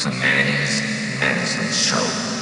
to Manny's Medicine Show.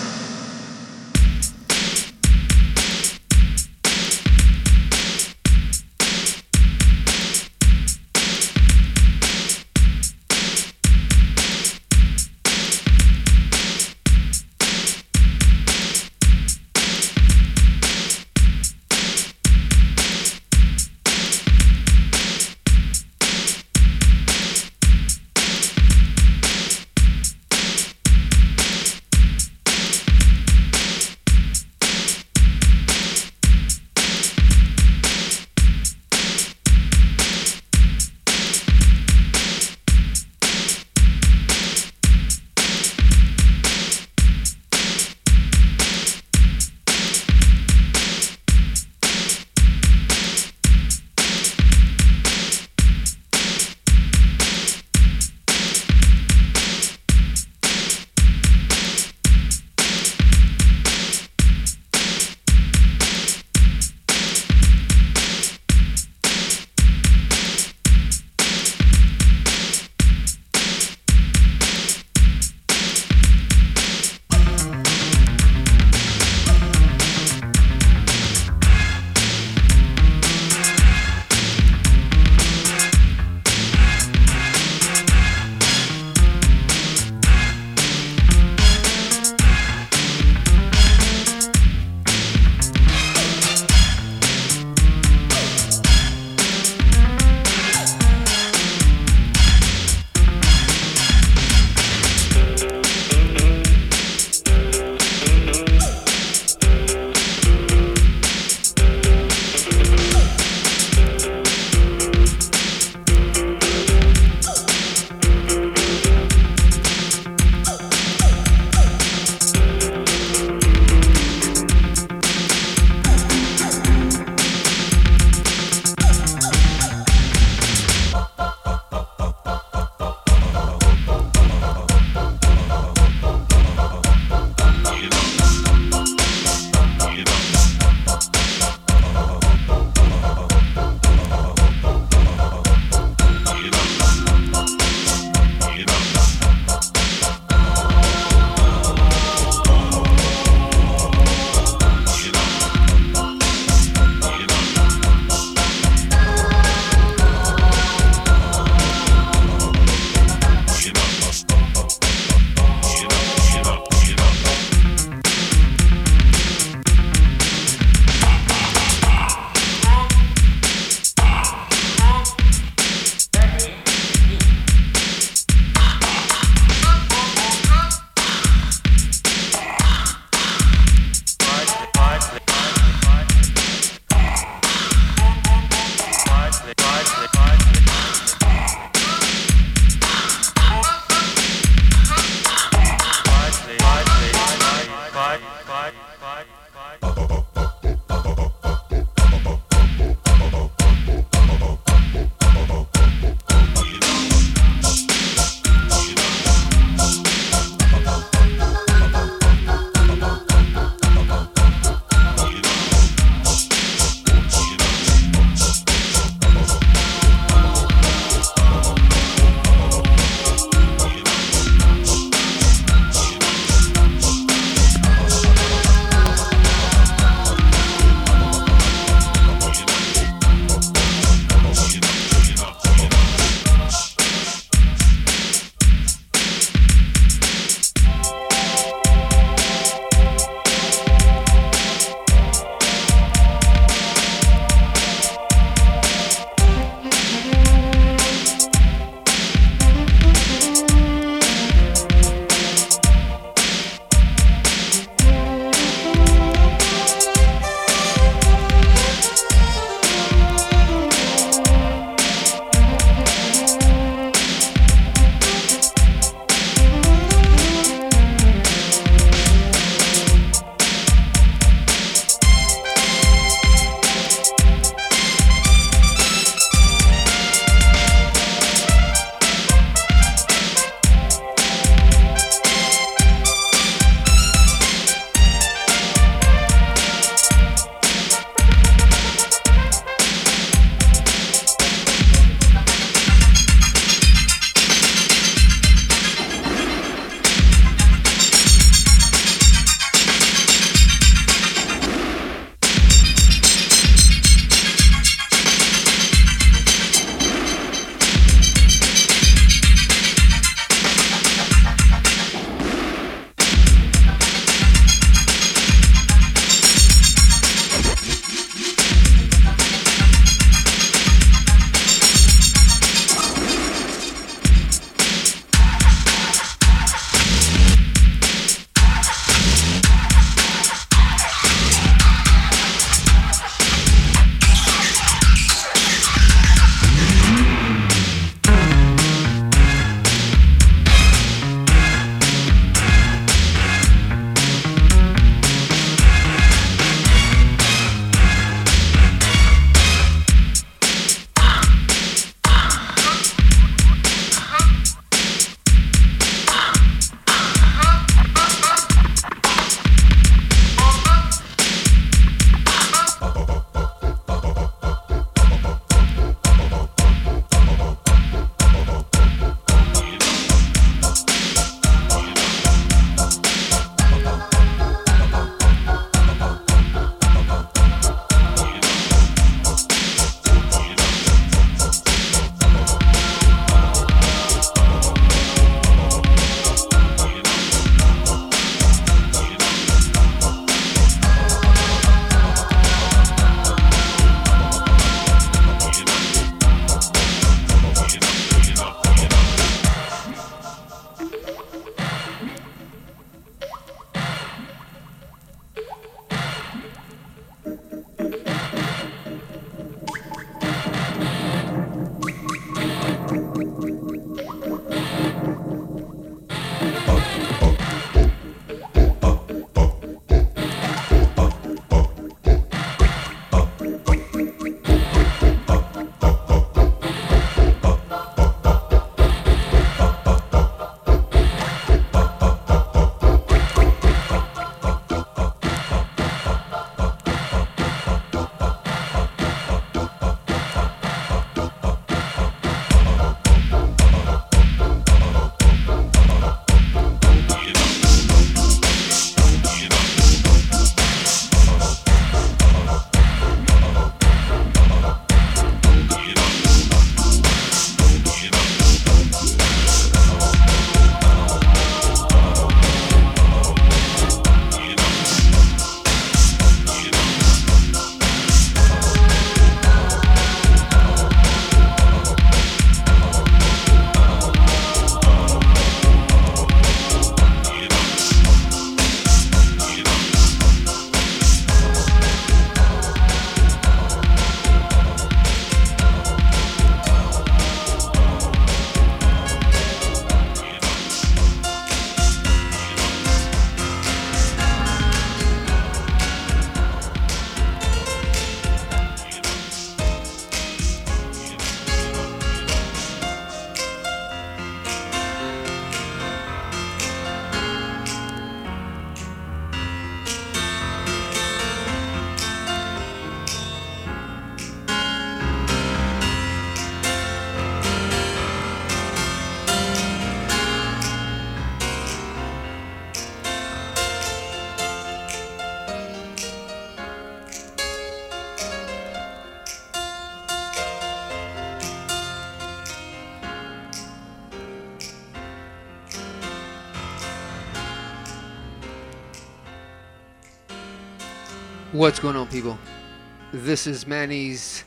What's going on, people? This is Manny's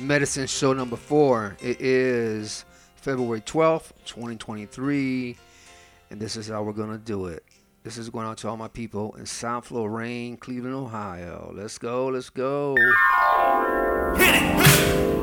Medicine Show number four. It is February 12th, 2023, and this is how we're going to do it. This is going out to all my people in South Lorain, Cleveland, Ohio. Let's go, let's go. Hit it!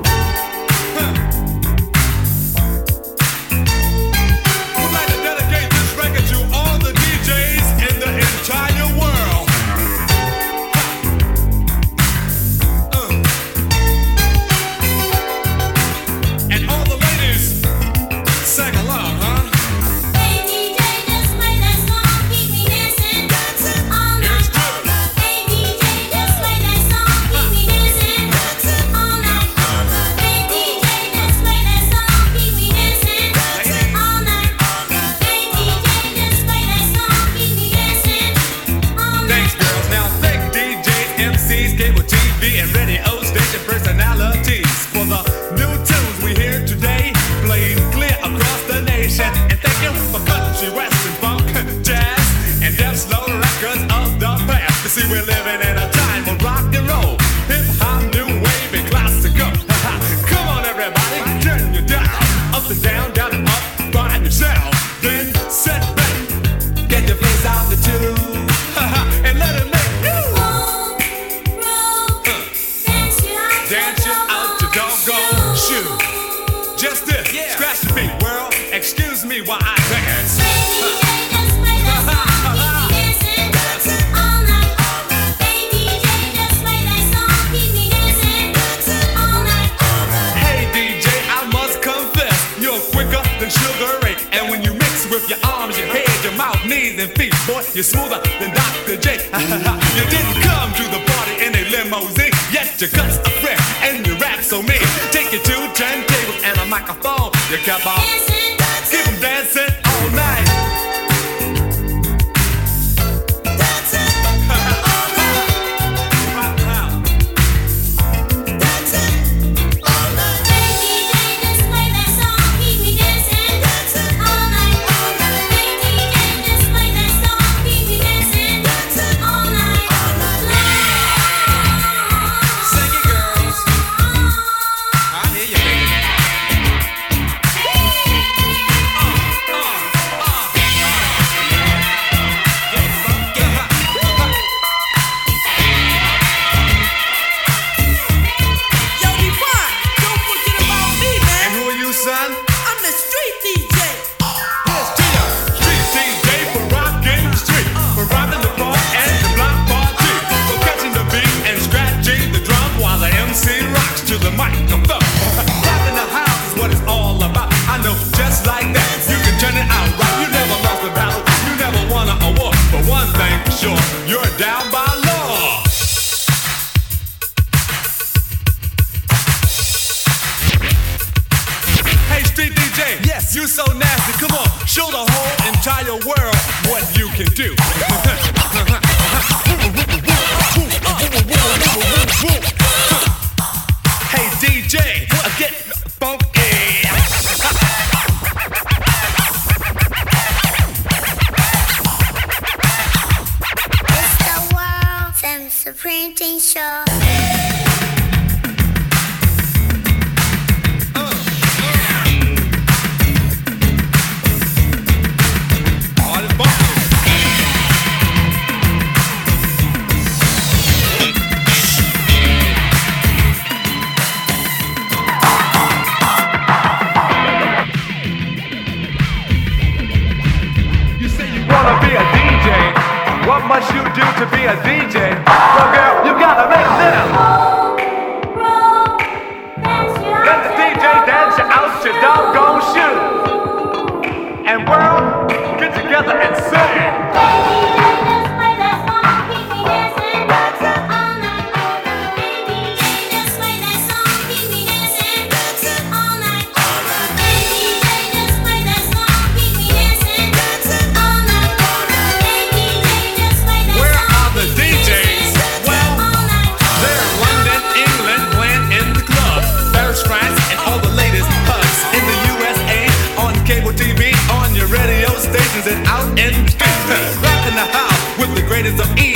Greatest of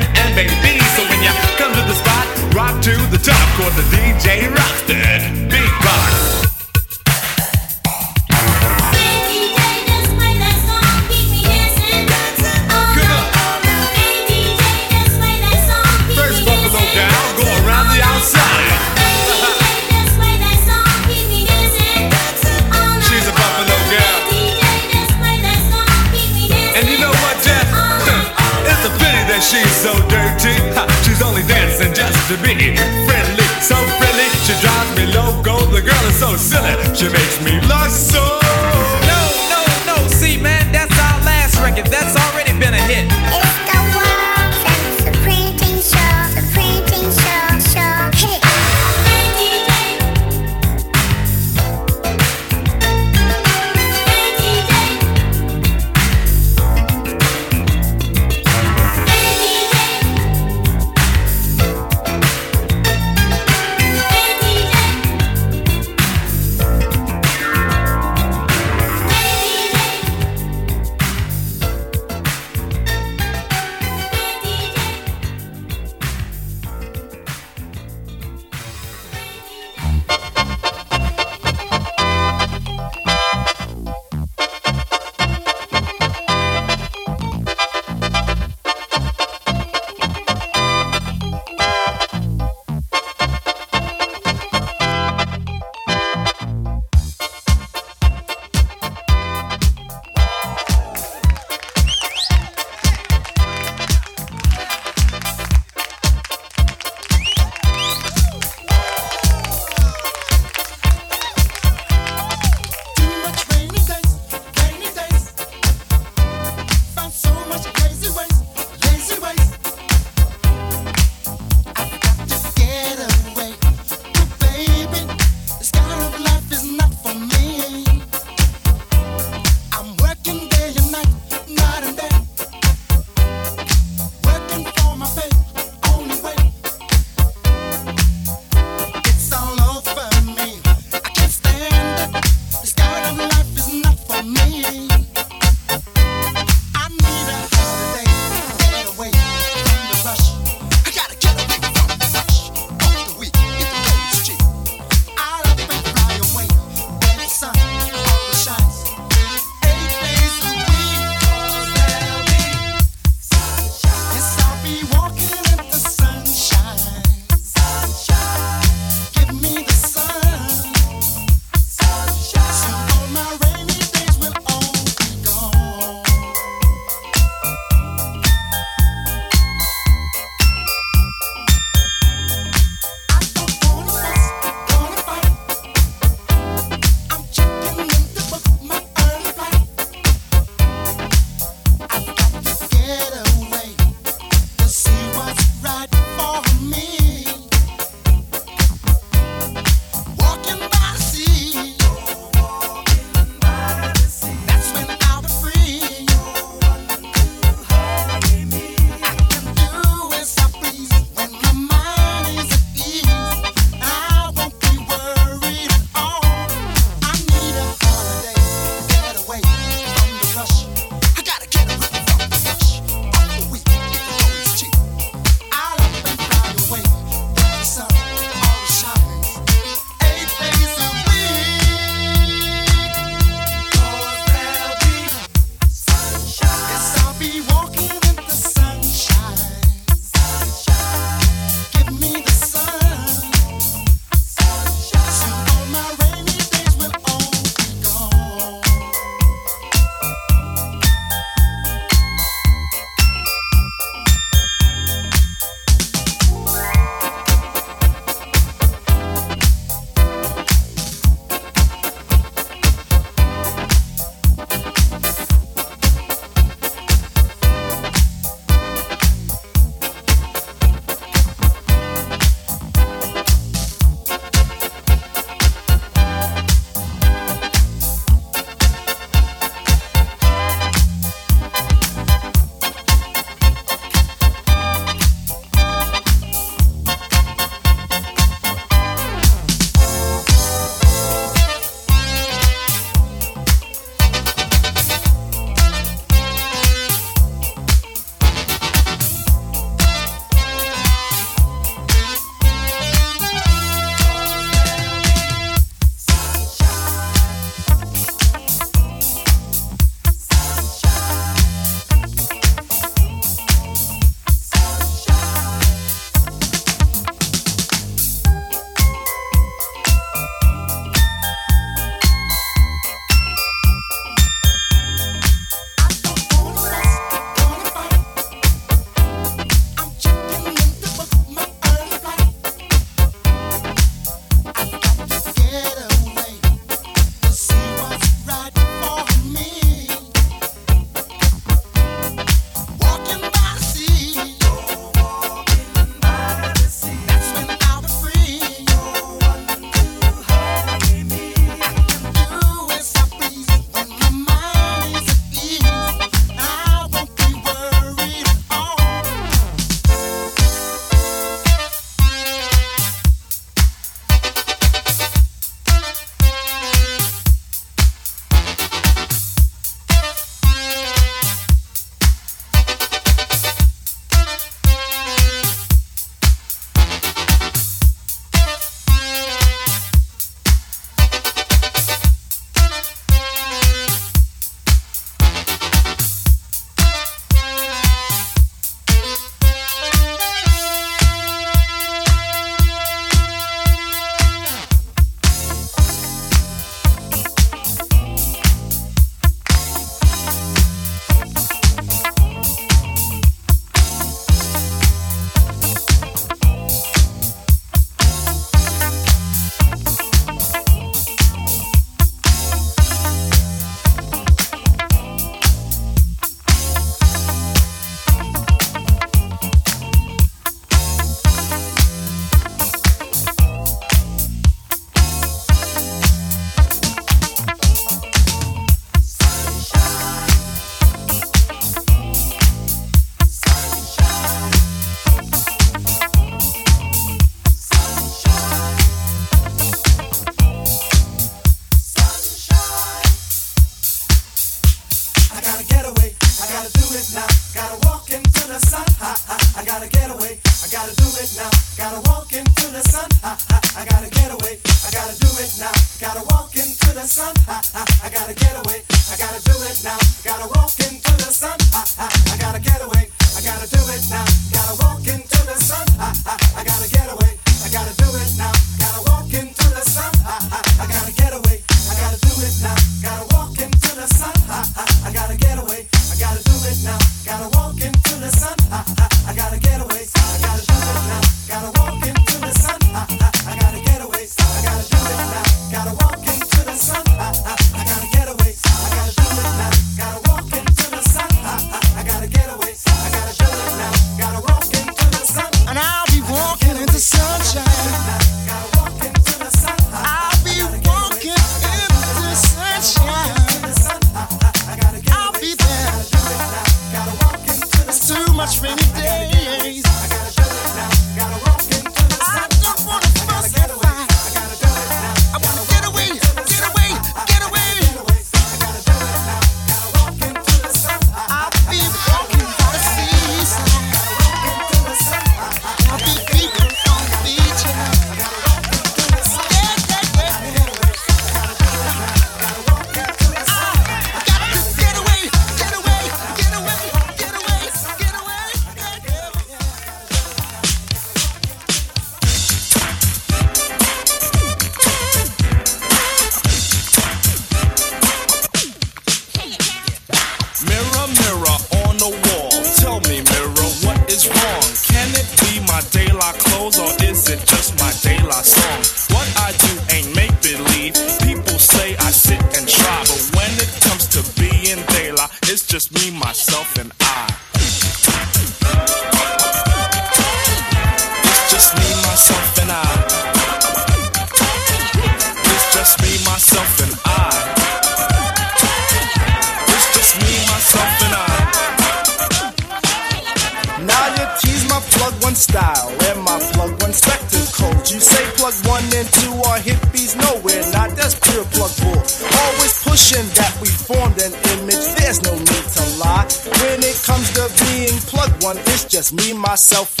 myself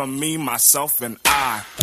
For me, myself, and I.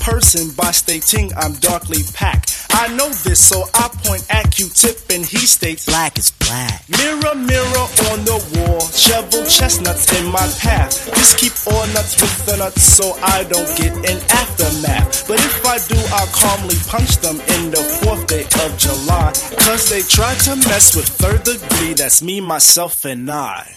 person by stating I'm darkly packed. I know this, so I point at Q-tip and he states black is black. Mirror, mirror on the wall, shovel chestnuts in my path. Just keep all nuts with the nuts so I don't get an aftermath. But if I do, I'll calmly punch them in the fourth day of July. Cause they try to mess with third degree, that's me, myself, and I.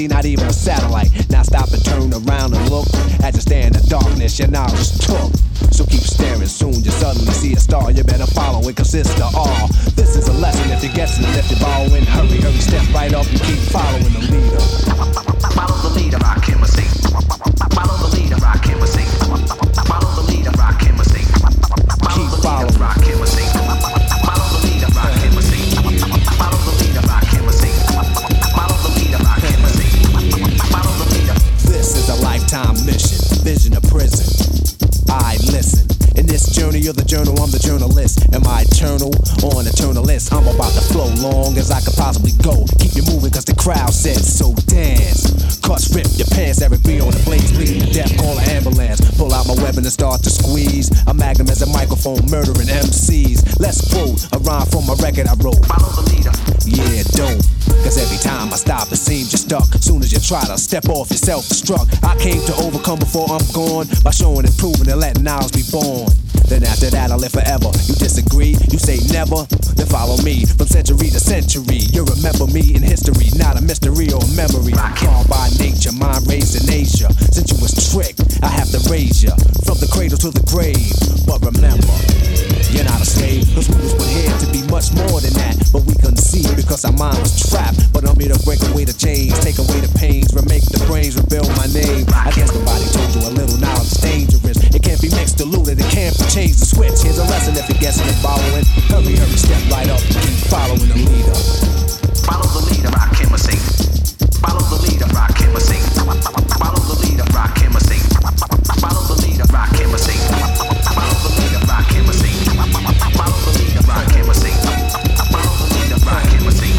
see, not even a satellite. Now stop and turn around and look. As you stare in the darkness, your knowledge took. So keep staring, soon you suddenly see a star. You better follow it, cause it's the all. This is a lesson if you're guessing, if you're borrowing. Hurry, hurry, step right up and keep following the leader. Follow the leader, him or sing. Follow the leader, rock him or lifetime mission, vision of prison. I listen. In this journey of the journal, I'm the journalist. Am I eternal or an eternalist? I'm about to flow long as I could possibly go. Keep you moving cause the crowd said so. Dance. Cuts rip your pants, every B on the blades, bleeding to death, call an ambulance. Pull out my weapon and start to squeeze. A magnum as a microphone, murdering MCs. Let's quote a rhyme from a record I wrote. Follow the leader. Yeah, don't. Cause every time I stop, it seems you're stuck. Soon as you try to step off, you're self destruct. I came to overcome before I'm gone by showing and proving and letting ours be born. Then after that, I'll live forever. You disagree? You say never? Then follow me from century to century. You remember me in history, not a mystery or a memory. Called by nature, mind raised in Asia. Since you was tricked, I have to raise you from the cradle to the grave. But remember, you're not a slave, cause we was put here to be much more than that. But we couldn't see because our mind was trapped. But I'm here to break away the chains, take away the pains, remake the brains, rebuild my name. I guess nobody told you a little knowledge dangerous. It can't be mixed, diluted, it can't be changed. The switch, here's a lesson if you're guessing and following. Hurry, hurry, step right up, keep following the leader. Follow the leader, rock him sing. Follow the leader, rock him sing. Follow the leader, rock him sing. Follow the leader, rock him sing. Follow the leader, rock him sing. Follow the leader, rock him sing. Follow the leader, rock him sing.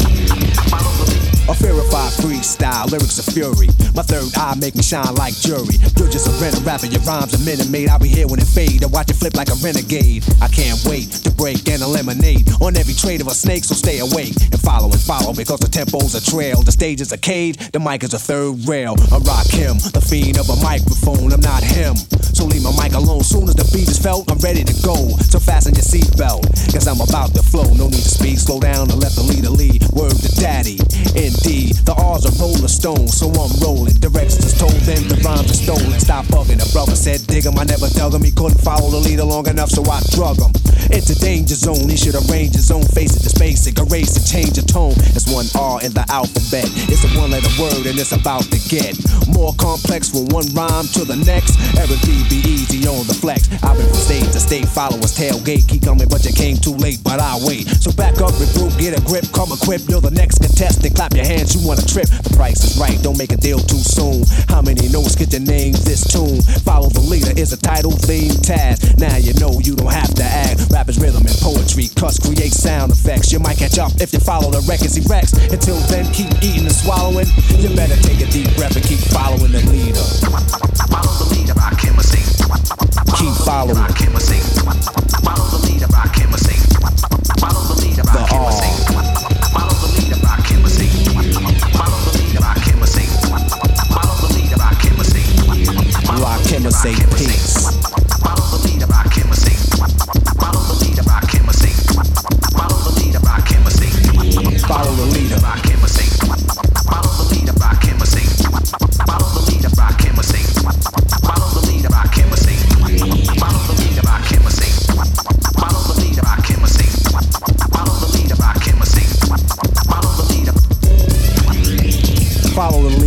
Follow the leader. A verified freestyle, lyrics of fury. My third eye make me shine like jury. You're just a rental rapper, your rhymes a minute made. I'll be here when it fade. I watch it flip like a renegade. I can't wait to break and eliminate on every trade of a snake, so stay awake and follow and follow because the tempo's a trail. The stage is a cage, the mic is a third rail. I rock him, the fiend of a microphone. I'm not him. So leave my mic alone. Soon as the beat is felt, I'm ready to go. So fasten your seatbelt, cause I'm about to flow. No need to speed, slow down and let the leader lead. Word to daddy. Indeed, the R's are roller stone, so I'm rolling. Directions told them the rhymes are stolen. Stop bugging. The brother said, dig him. I never dug him. He couldn't follow the leader long enough, so I drug him. It's a danger zone. He should arrange his own face it. It's basic. Erase and change the tone. It's one R in the alphabet. It's a one letter word and it's about to get more complex from one rhyme to the next. Everything be easy on the flex. I've been from state to state, followers tailgate. Keep coming, but you came too late, but I'll wait. So back up, regroup, get a grip, come equipped. You're the next contestant. Clap your hands, you want a trip. The price is right, don't make a deal too soon. How many notes get your name this tune? Follow the leader is a title theme task. Now you know you don't have to act. Rap is rhythm and poetry, cuts create sound effects. You might catch up if you follow the records he wrecks. Until then, keep eating and swallowing. You better take a deep breath and keep following the leader. Follow the leader, him or sing. Keep following. Rock him or sing. Follow the leader, or sing. Follow the leader, rock him or say peace. Follow the leader. Follow the leader chemistry. Follow the leader chemistry. Follow the leader chemistry. Follow the leader chemistry. Follow the leader chemistry. Follow the leader chemistry. Follow the leader. Follow the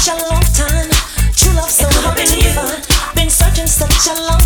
such a long time. True love so hard to find. Been searching such a long time.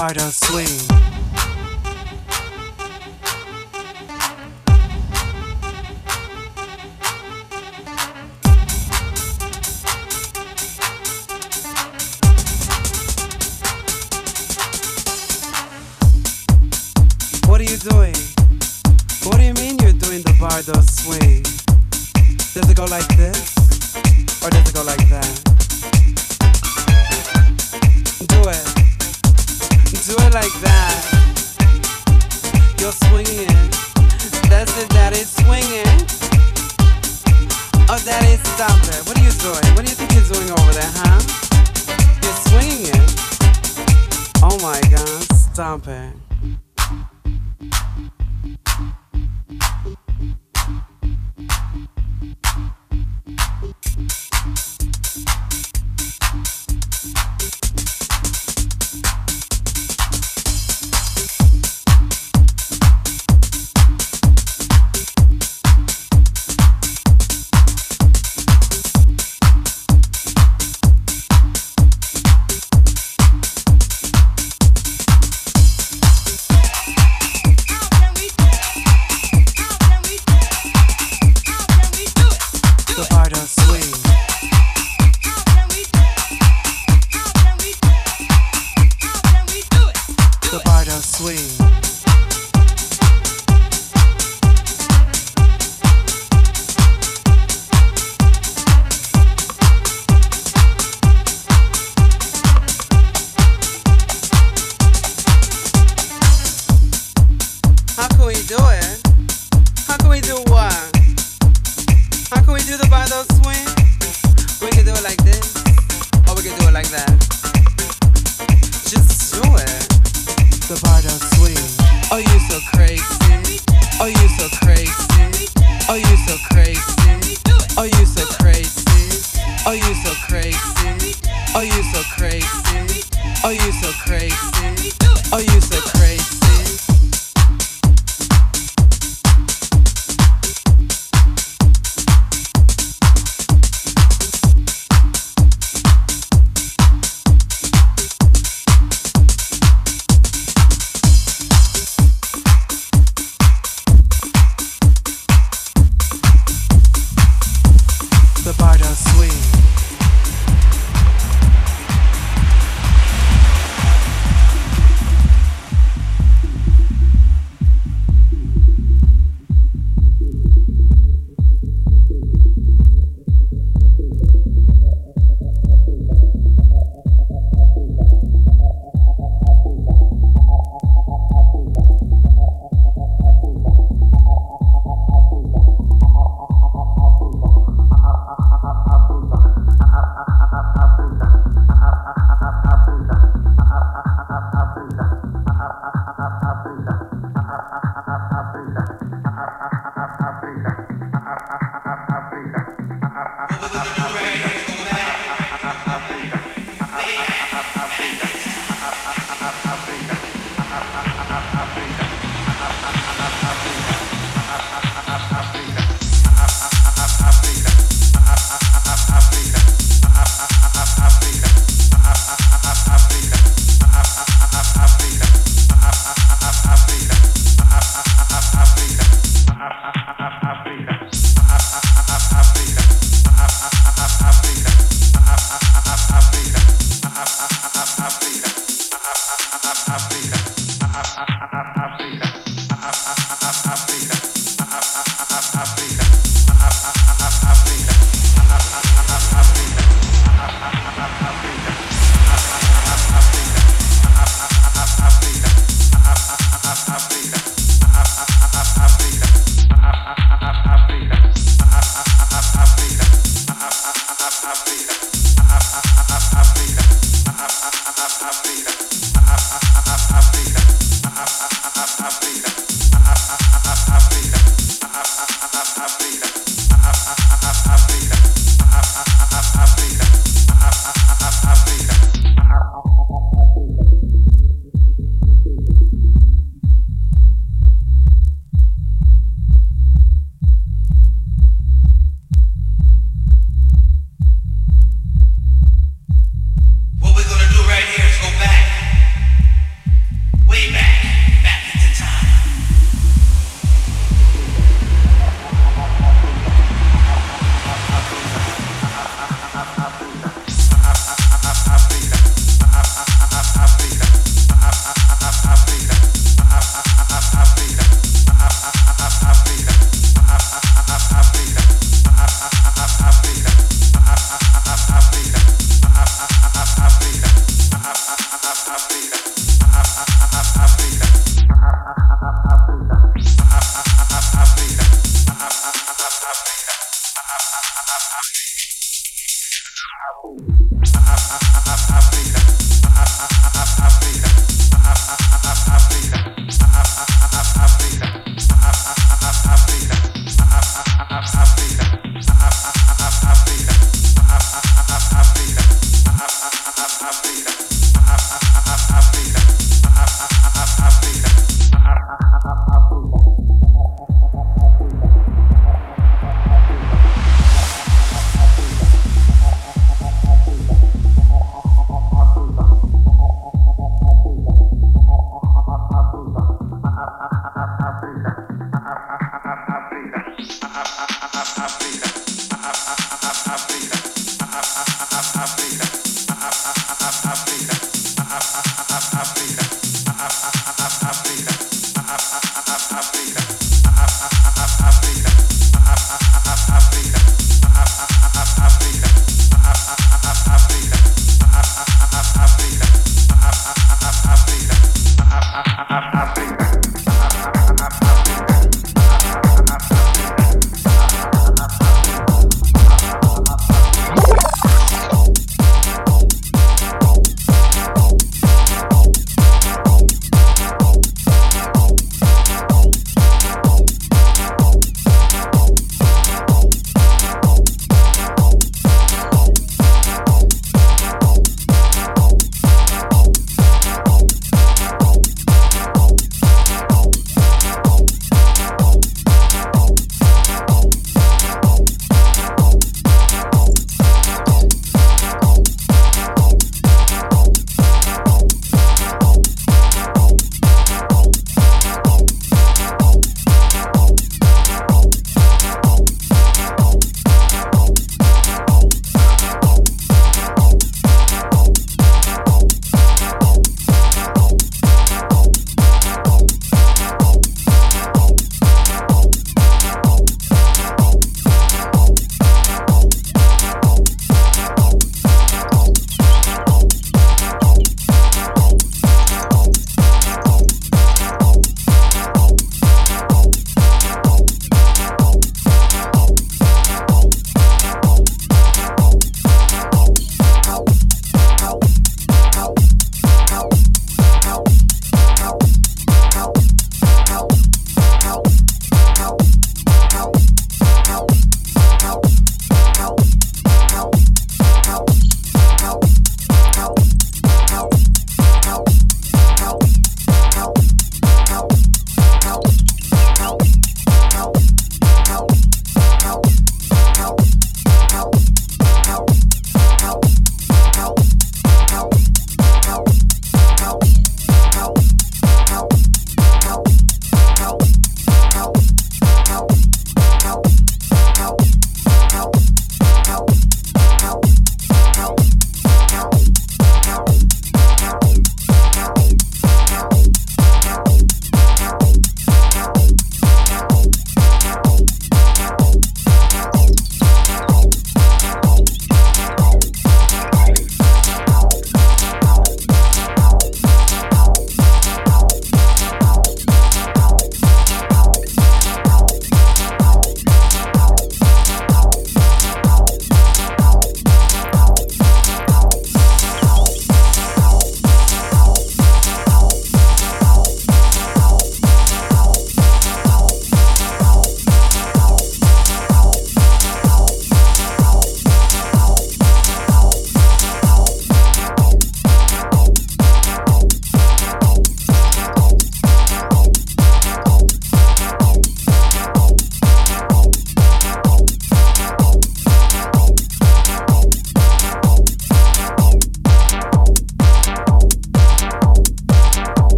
Bardot swing.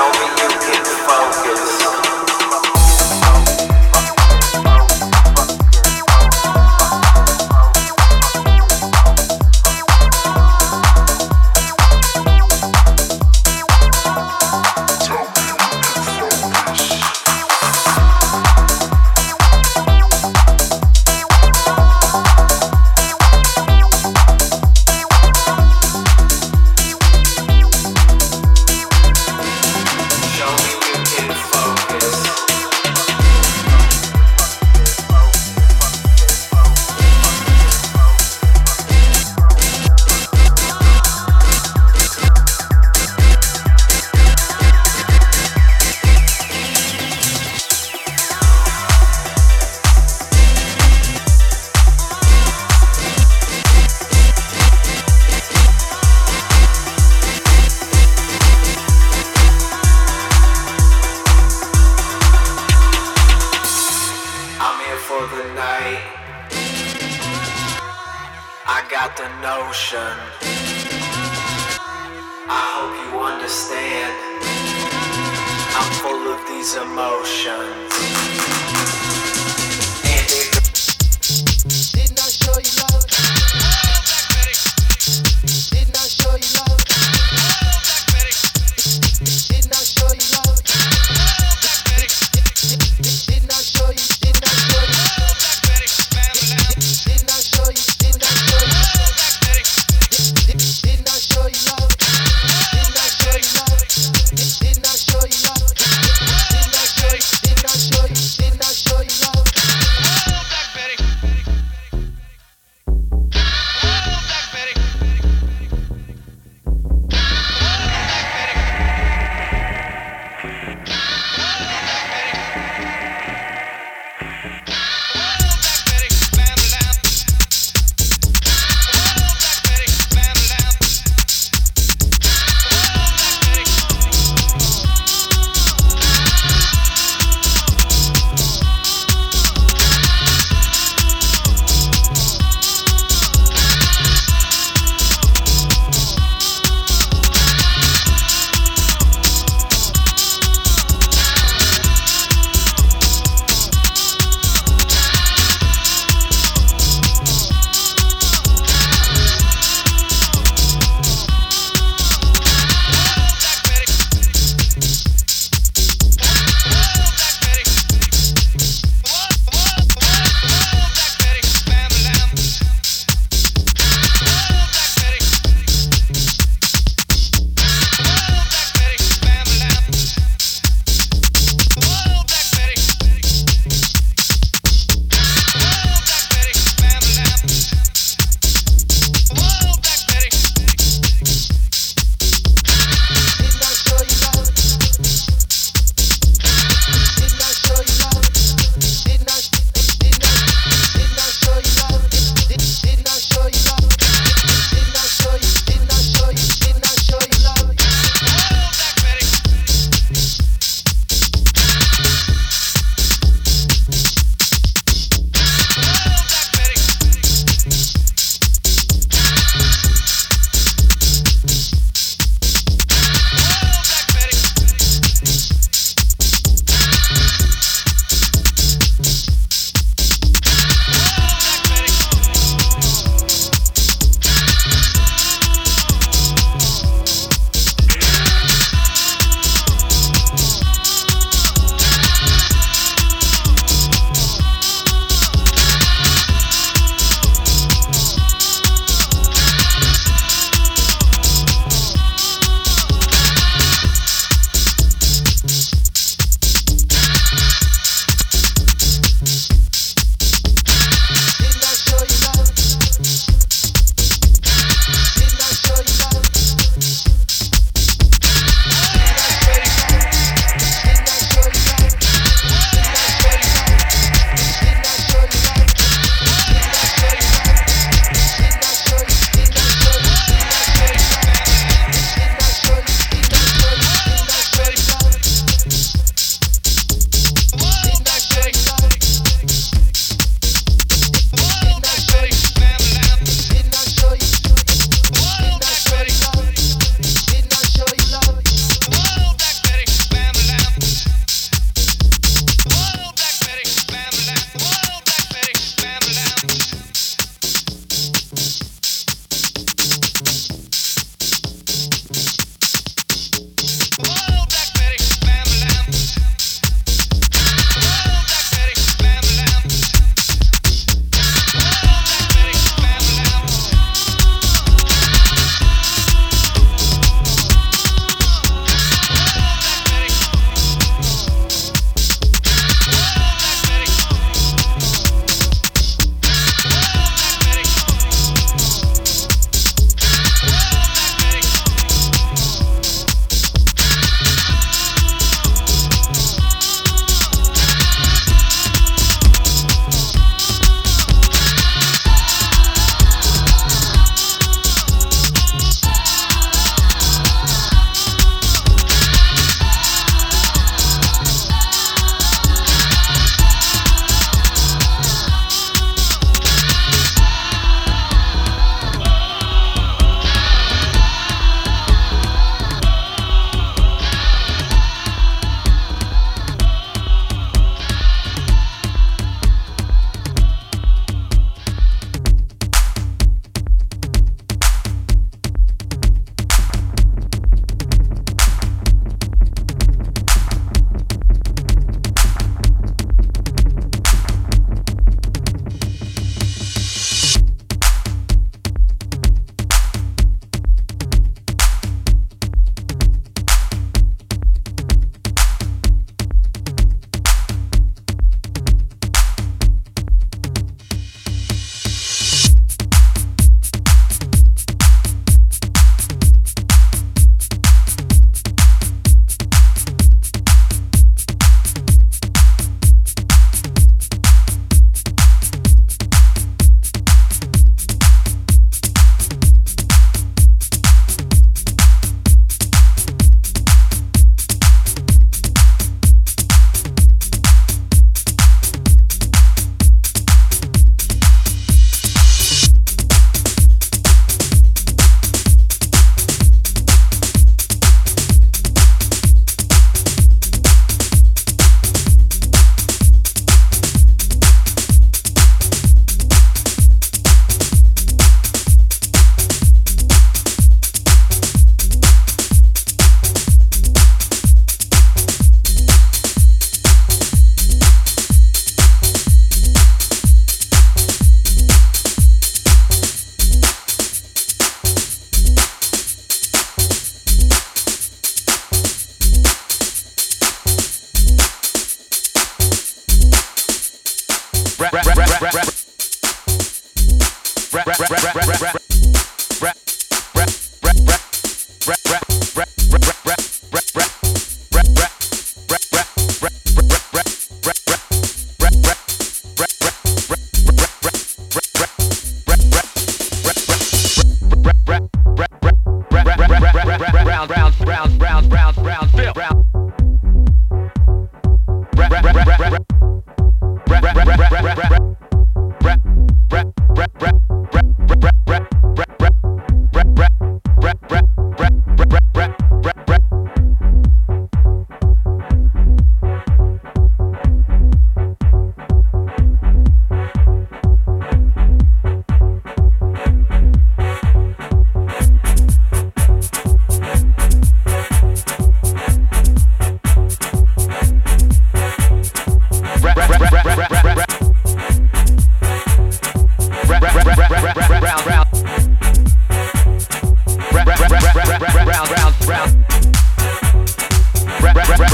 Show me you can focus.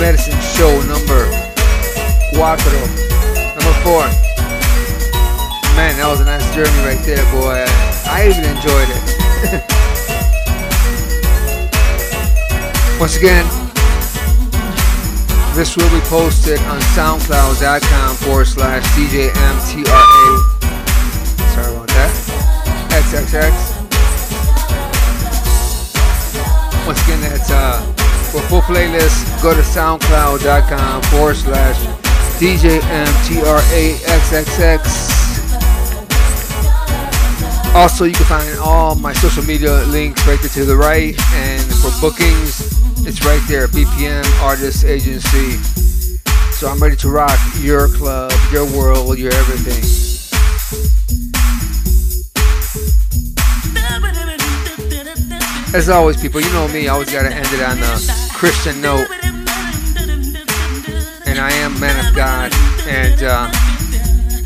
Medicine Show number cuatro, number four. Man, that was a nice journey right there, boy. I even enjoyed it. Once again, this will be posted on SoundCloud.com forward slash DJMTRA. Sorry about that. XXX. Once again, that's uh, for full playlist, go to soundcloud.com forward slash DJMTRAXXX. Also, you can find all my social media links right there to the right. And for bookings, it's right there BPM Artist Agency. So I'm ready to rock your club, your world, your everything. As always, people, you know me, I always gotta end it on a Christian note. And I am man of God, and uh,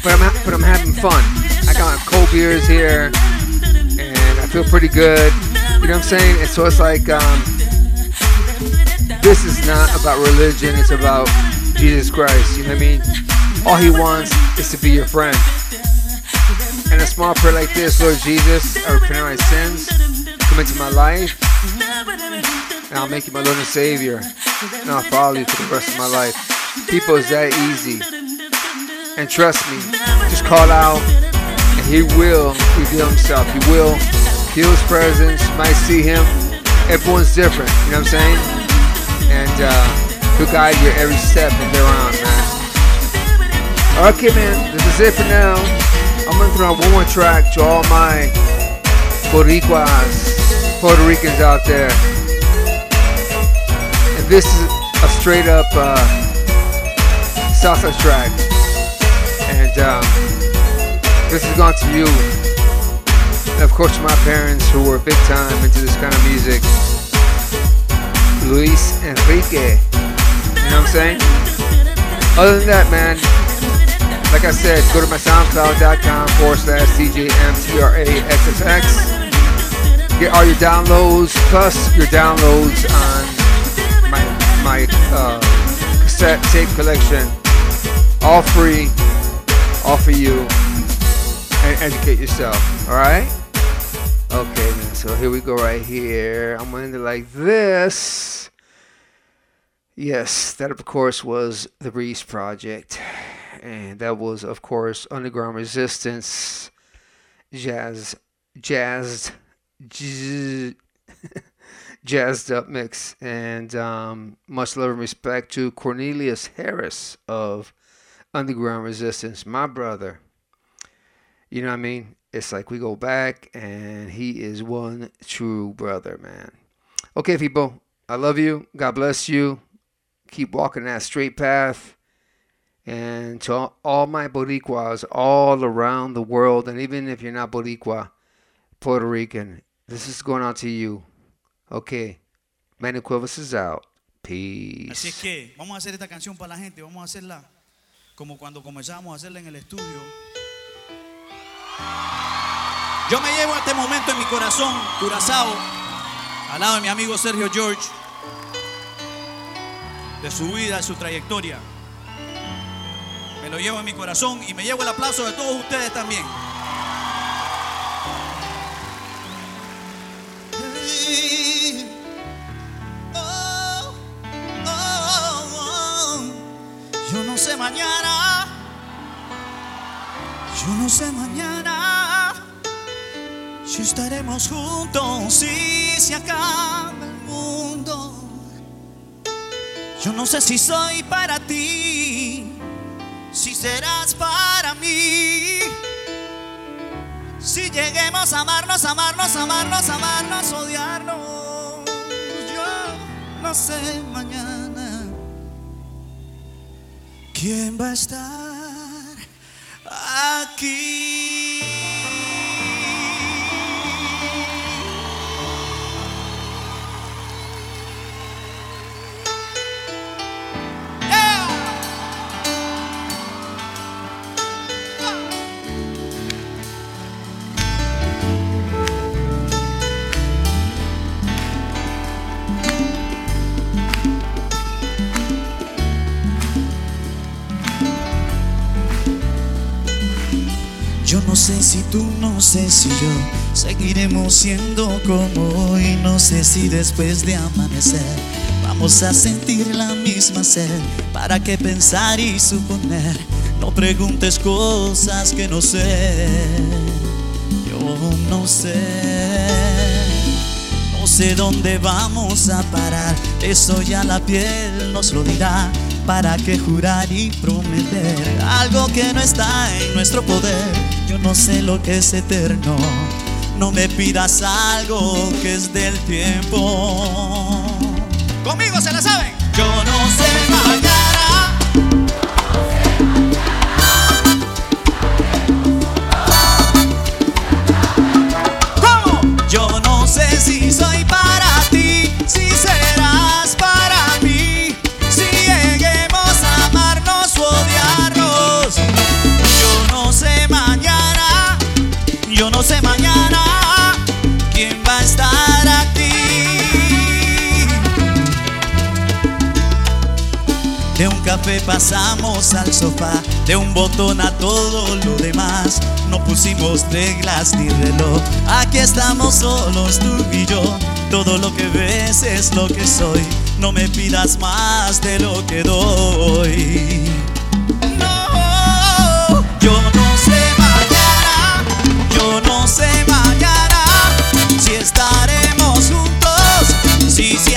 but I'm but I'm having fun. I got cold beers here, and I feel pretty good. You know what I'm saying? And so it's like, um, this is not about religion, it's about Jesus Christ. You know what I mean? All he wants is to be your friend. And a small prayer like this, Lord Jesus, I repent of my sins, come into my life, and I'll make you my Lord and Savior, and I'll follow you for the rest of my life. People, it's that easy. And trust me, just call out, and He will reveal Himself. He will feel His presence. You might see Him. Everyone's different. You know what I'm saying? And uh, He'll guide you every step of their on, man. Okay, man. This is it for now. I'm gonna throw out one more track to all my Boricuas, Puerto Ricans out there. And this is a straight up uh, salsa track. And um, this is going to you. And of course, my parents who were big time into this kind of music. Luis Enrique. You know what I'm saying? Other than that, man, like I said, go to my soundcloud.com forward slash DJMTRAXXX. Get all your downloads, plus your downloads on my, my uh, cassette tape collection. All free, all for you. And educate yourself, alright? Okay, man, so here we go right here. I'm gonna end it like this. Yes, that of course was the Reese Project and that was of course underground resistance jazz jazzed jazz, jazzed up mix and um, much love and respect to cornelius harris of underground resistance my brother. You know what i mean? It's like we go back and he is one true brother man. Okay people i love you. God bless you. Keep walking that straight path. And to all, all my Boricuas all around the world, and even if you're not Boricua, Puerto Rican, this is going out to you. Okay, Manny Cuevas is out. Así es Peace. que vamos a hacer esta canción para la gente, vamos a hacerla como cuando comenzamos a hacerla en el estudio. Yo me llevo este momento en mi corazón, Curazao, al lado de mi amigo Sergio George, de su vida, de su trayectoria. Me lo llevo en mi corazón y me llevo el aplauso de todos ustedes también. Mañana, yo no sé mañana si estaremos juntos, si se acaba el mundo. Yo no sé si soy para ti, si serás para mí. Si lleguemos a amarnos, amarnos, amarnos, amarnos, odiarnos. Yo no sé mañana quién va a estar aquí. Sé si yo seguiremos siendo como hoy. No sé si después de amanecer vamos a sentir la misma sed. ¿Para qué pensar y suponer? No preguntes cosas que no sé. Yo no sé. No sé dónde vamos a parar. Eso ya la piel nos lo dirá. ¿Para qué jurar y prometer algo que no está en nuestro poder? No sé lo que es eterno. No me pidas algo que es del tiempo. Conmigo se la saben. Yo no sé mañana. pasamos al sofá, de un botón a todo lo demás. No pusimos reglas ni reloj, aquí estamos solos tú y yo. Todo lo que ves es lo que soy, no me pidas más de lo que doy. No, yo no sé mañana, yo no sé mañana si estaremos juntos. Si, si